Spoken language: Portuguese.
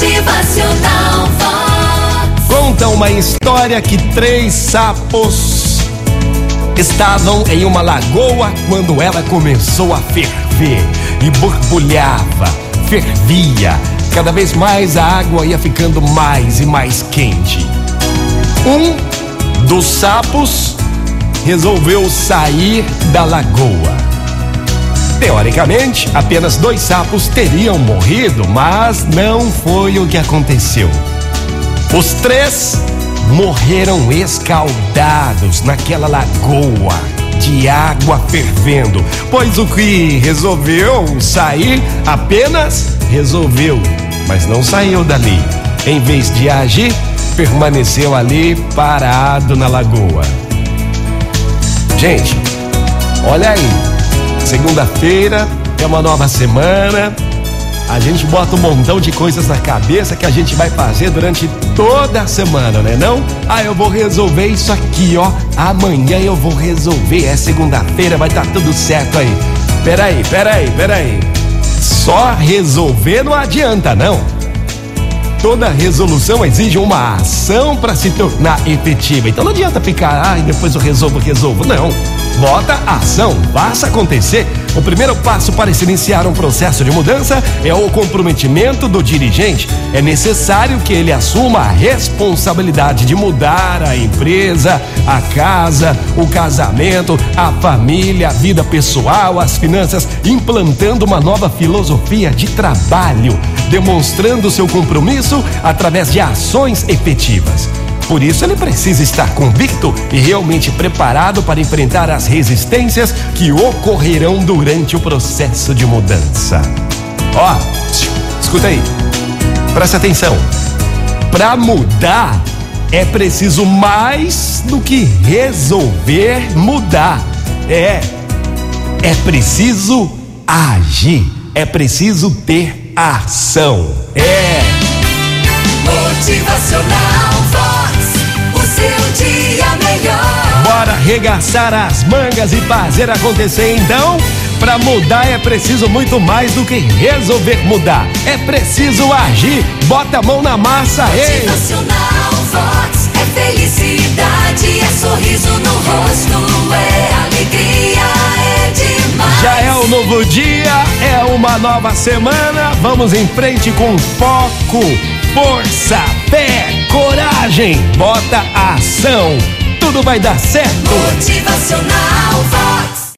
Motivacional Vox. Conta uma história que três sapos estavam em uma lagoa quando ela começou a ferver e borbulhava, fervia. Cada vez mais a água ia ficando mais e mais quente. Um dos sapos resolveu sair da lagoa. Teoricamente, apenas dois sapos teriam morrido, mas não foi o que aconteceu. Os três morreram escaldados naquela lagoa de água fervendo, pois o que resolveu sair apenas resolveu, mas não saiu dali. Em vez de agir, permaneceu ali parado na lagoa. Gente, olha aí, Segunda-feira é uma nova semana. A gente bota um montão de coisas na cabeça que a gente vai fazer durante toda a semana, né não? Ah, eu vou resolver isso aqui, ó. Amanhã eu vou resolver. É segunda-feira, vai estar tá tudo certo aí. Peraí, peraí, peraí. Só resolver não adianta, não. Toda resolução exige uma ação para se tornar efetiva. Então não adianta ficar, ah, depois eu resolvo, resolvo. Não. Bota ação, faça acontecer. O primeiro passo para se iniciar um processo de mudança é o comprometimento do dirigente. É necessário que ele assuma a responsabilidade de mudar a empresa, a casa, o casamento, a família, a vida pessoal, as finanças, implantando uma nova filosofia de trabalho, demonstrando seu compromisso através de ações efetivas. Por isso, ele precisa estar convicto e realmente preparado para enfrentar as resistências que ocorrerão durante o processo de mudança. Ó, escuta aí, presta atenção. Para mudar, é preciso mais do que resolver mudar. É, é preciso agir, é preciso ter ação. É. Motivacional arregaçar as mangas e fazer acontecer. Então, para mudar é preciso muito mais do que resolver mudar. É preciso agir. Bota a mão na massa, ei! Motivacional Vox é felicidade, é sorriso no rosto, uma nova semana. Vamos em frente com foco, força, fé, coragem. Bota ação tudo vai dar certo. Motivacional Vox.